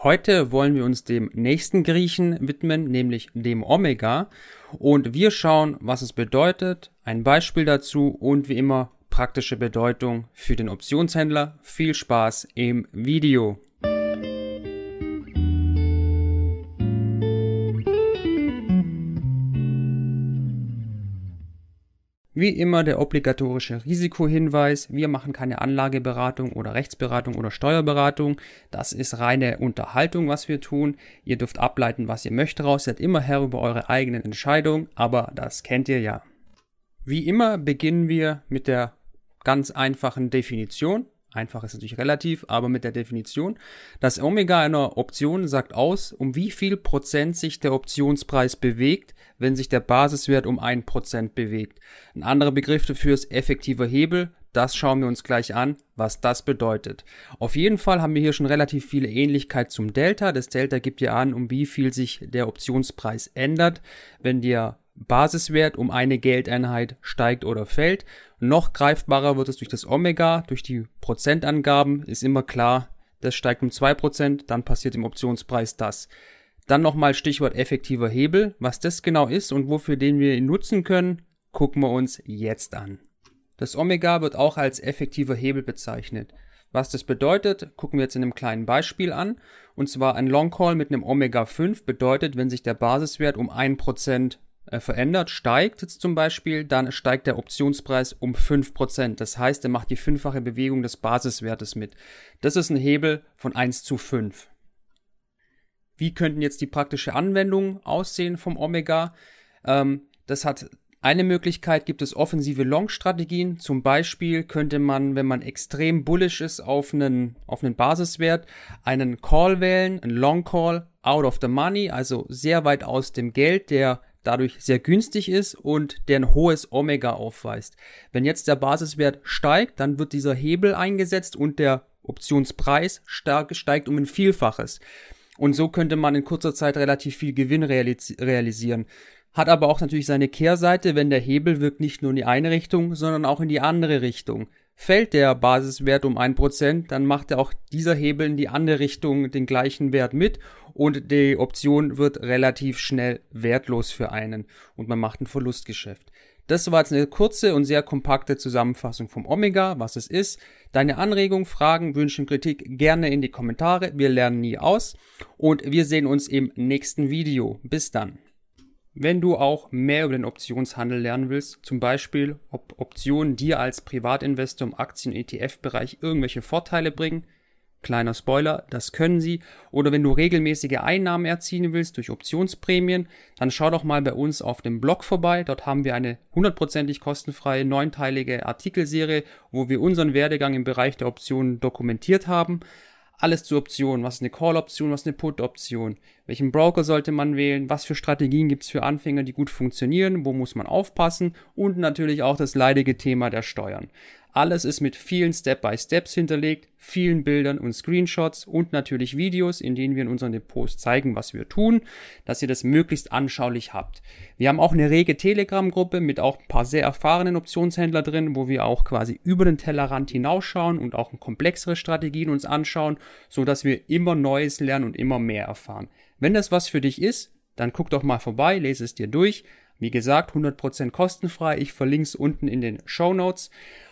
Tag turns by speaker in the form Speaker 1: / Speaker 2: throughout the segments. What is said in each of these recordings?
Speaker 1: Heute wollen wir uns dem nächsten Griechen widmen, nämlich dem Omega. Und wir schauen, was es bedeutet, ein Beispiel dazu und wie immer praktische Bedeutung für den Optionshändler. Viel Spaß im Video. Wie immer der obligatorische Risikohinweis. Wir machen keine Anlageberatung oder Rechtsberatung oder Steuerberatung. Das ist reine Unterhaltung, was wir tun. Ihr dürft ableiten, was ihr möchtet raus. Seid immer Herr über eure eigenen Entscheidungen, aber das kennt ihr ja. Wie immer beginnen wir mit der ganz einfachen Definition. Einfach ist natürlich relativ, aber mit der Definition. Das Omega einer Option sagt aus, um wie viel Prozent sich der Optionspreis bewegt, wenn sich der Basiswert um ein Prozent bewegt. Ein anderer Begriff dafür ist effektiver Hebel. Das schauen wir uns gleich an, was das bedeutet. Auf jeden Fall haben wir hier schon relativ viele Ähnlichkeit zum Delta. Das Delta gibt ja an, um wie viel sich der Optionspreis ändert, wenn der Basiswert um eine Geldeinheit steigt oder fällt. Noch greifbarer wird es durch das Omega, durch die Prozentangaben ist immer klar, das steigt um zwei Prozent, dann passiert im Optionspreis das. Dann nochmal Stichwort effektiver Hebel. Was das genau ist und wofür den wir ihn nutzen können, gucken wir uns jetzt an. Das Omega wird auch als effektiver Hebel bezeichnet. Was das bedeutet, gucken wir jetzt in einem kleinen Beispiel an. Und zwar ein Long Call mit einem Omega 5 bedeutet, wenn sich der Basiswert um ein Prozent äh, verändert, steigt jetzt zum Beispiel, dann steigt der Optionspreis um 5%. Das heißt, er macht die fünffache Bewegung des Basiswertes mit. Das ist ein Hebel von 1 zu 5. Wie könnten jetzt die praktische Anwendung aussehen vom Omega? Ähm, das hat eine Möglichkeit gibt es offensive Long-Strategien. Zum Beispiel könnte man, wenn man extrem bullish ist auf einen, auf einen Basiswert, einen Call wählen, einen Long Call, out of the money, also sehr weit aus dem Geld, der dadurch sehr günstig ist und der ein hohes Omega aufweist. Wenn jetzt der Basiswert steigt, dann wird dieser Hebel eingesetzt und der Optionspreis steigt um ein Vielfaches. Und so könnte man in kurzer Zeit relativ viel Gewinn realis realisieren. Hat aber auch natürlich seine Kehrseite, wenn der Hebel wirkt nicht nur in die eine Richtung, sondern auch in die andere Richtung. Fällt der Basiswert um ein Prozent, dann macht auch dieser Hebel in die andere Richtung den gleichen Wert mit und die Option wird relativ schnell wertlos für einen und man macht ein Verlustgeschäft. Das war jetzt eine kurze und sehr kompakte Zusammenfassung vom Omega, was es ist. Deine Anregungen, Fragen, Wünsche und Kritik gerne in die Kommentare. Wir lernen nie aus und wir sehen uns im nächsten Video. Bis dann. Wenn du auch mehr über den Optionshandel lernen willst, zum Beispiel, ob Optionen dir als Privatinvestor im Aktien-ETF-Bereich irgendwelche Vorteile bringen, kleiner Spoiler, das können sie, oder wenn du regelmäßige Einnahmen erzielen willst durch Optionsprämien, dann schau doch mal bei uns auf dem Blog vorbei. Dort haben wir eine hundertprozentig kostenfreie neunteilige Artikelserie, wo wir unseren Werdegang im Bereich der Optionen dokumentiert haben alles zu Optionen. Was ist eine Call-Option, was ist eine Put-Option? Welchen Broker sollte man wählen? Was für Strategien gibt es für Anfänger, die gut funktionieren? Wo muss man aufpassen? Und natürlich auch das leidige Thema der Steuern. Alles ist mit vielen Step-by-Steps hinterlegt, vielen Bildern und Screenshots und natürlich Videos, in denen wir in unseren Depots zeigen, was wir tun, dass ihr das möglichst anschaulich habt. Wir haben auch eine rege Telegram-Gruppe mit auch ein paar sehr erfahrenen Optionshändler drin, wo wir auch quasi über den Tellerrand hinausschauen und auch komplexere Strategien uns anschauen, so dass wir immer Neues lernen und immer mehr erfahren. Wenn das was für dich ist, dann guck doch mal vorbei, lese es dir durch. Wie gesagt, 100% kostenfrei. Ich verlinke es unten in den Show Notes.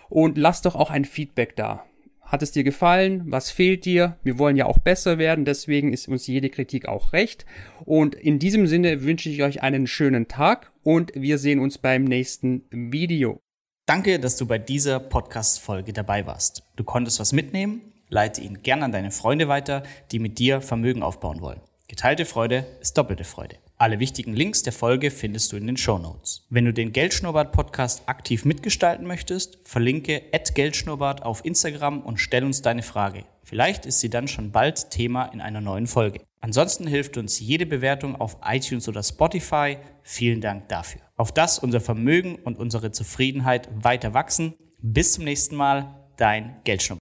Speaker 1: Und lass doch auch ein Feedback da. Hat es dir gefallen? Was fehlt dir? Wir wollen ja auch besser werden, deswegen ist uns jede Kritik auch recht. Und in diesem Sinne wünsche ich euch einen schönen Tag und wir sehen uns beim nächsten Video.
Speaker 2: Danke, dass du bei dieser Podcast-Folge dabei warst. Du konntest was mitnehmen? Leite ihn gern an deine Freunde weiter, die mit dir Vermögen aufbauen wollen. Geteilte Freude ist doppelte Freude. Alle wichtigen Links der Folge findest du in den Show Notes. Wenn du den Geldschnurrbart Podcast aktiv mitgestalten möchtest, verlinke @geldschnurrbart auf Instagram und stell uns deine Frage. Vielleicht ist sie dann schon bald Thema in einer neuen Folge. Ansonsten hilft uns jede Bewertung auf iTunes oder Spotify. Vielen Dank dafür. Auf das unser Vermögen und unsere Zufriedenheit weiter wachsen. Bis zum nächsten Mal, dein Geldschnurrbart.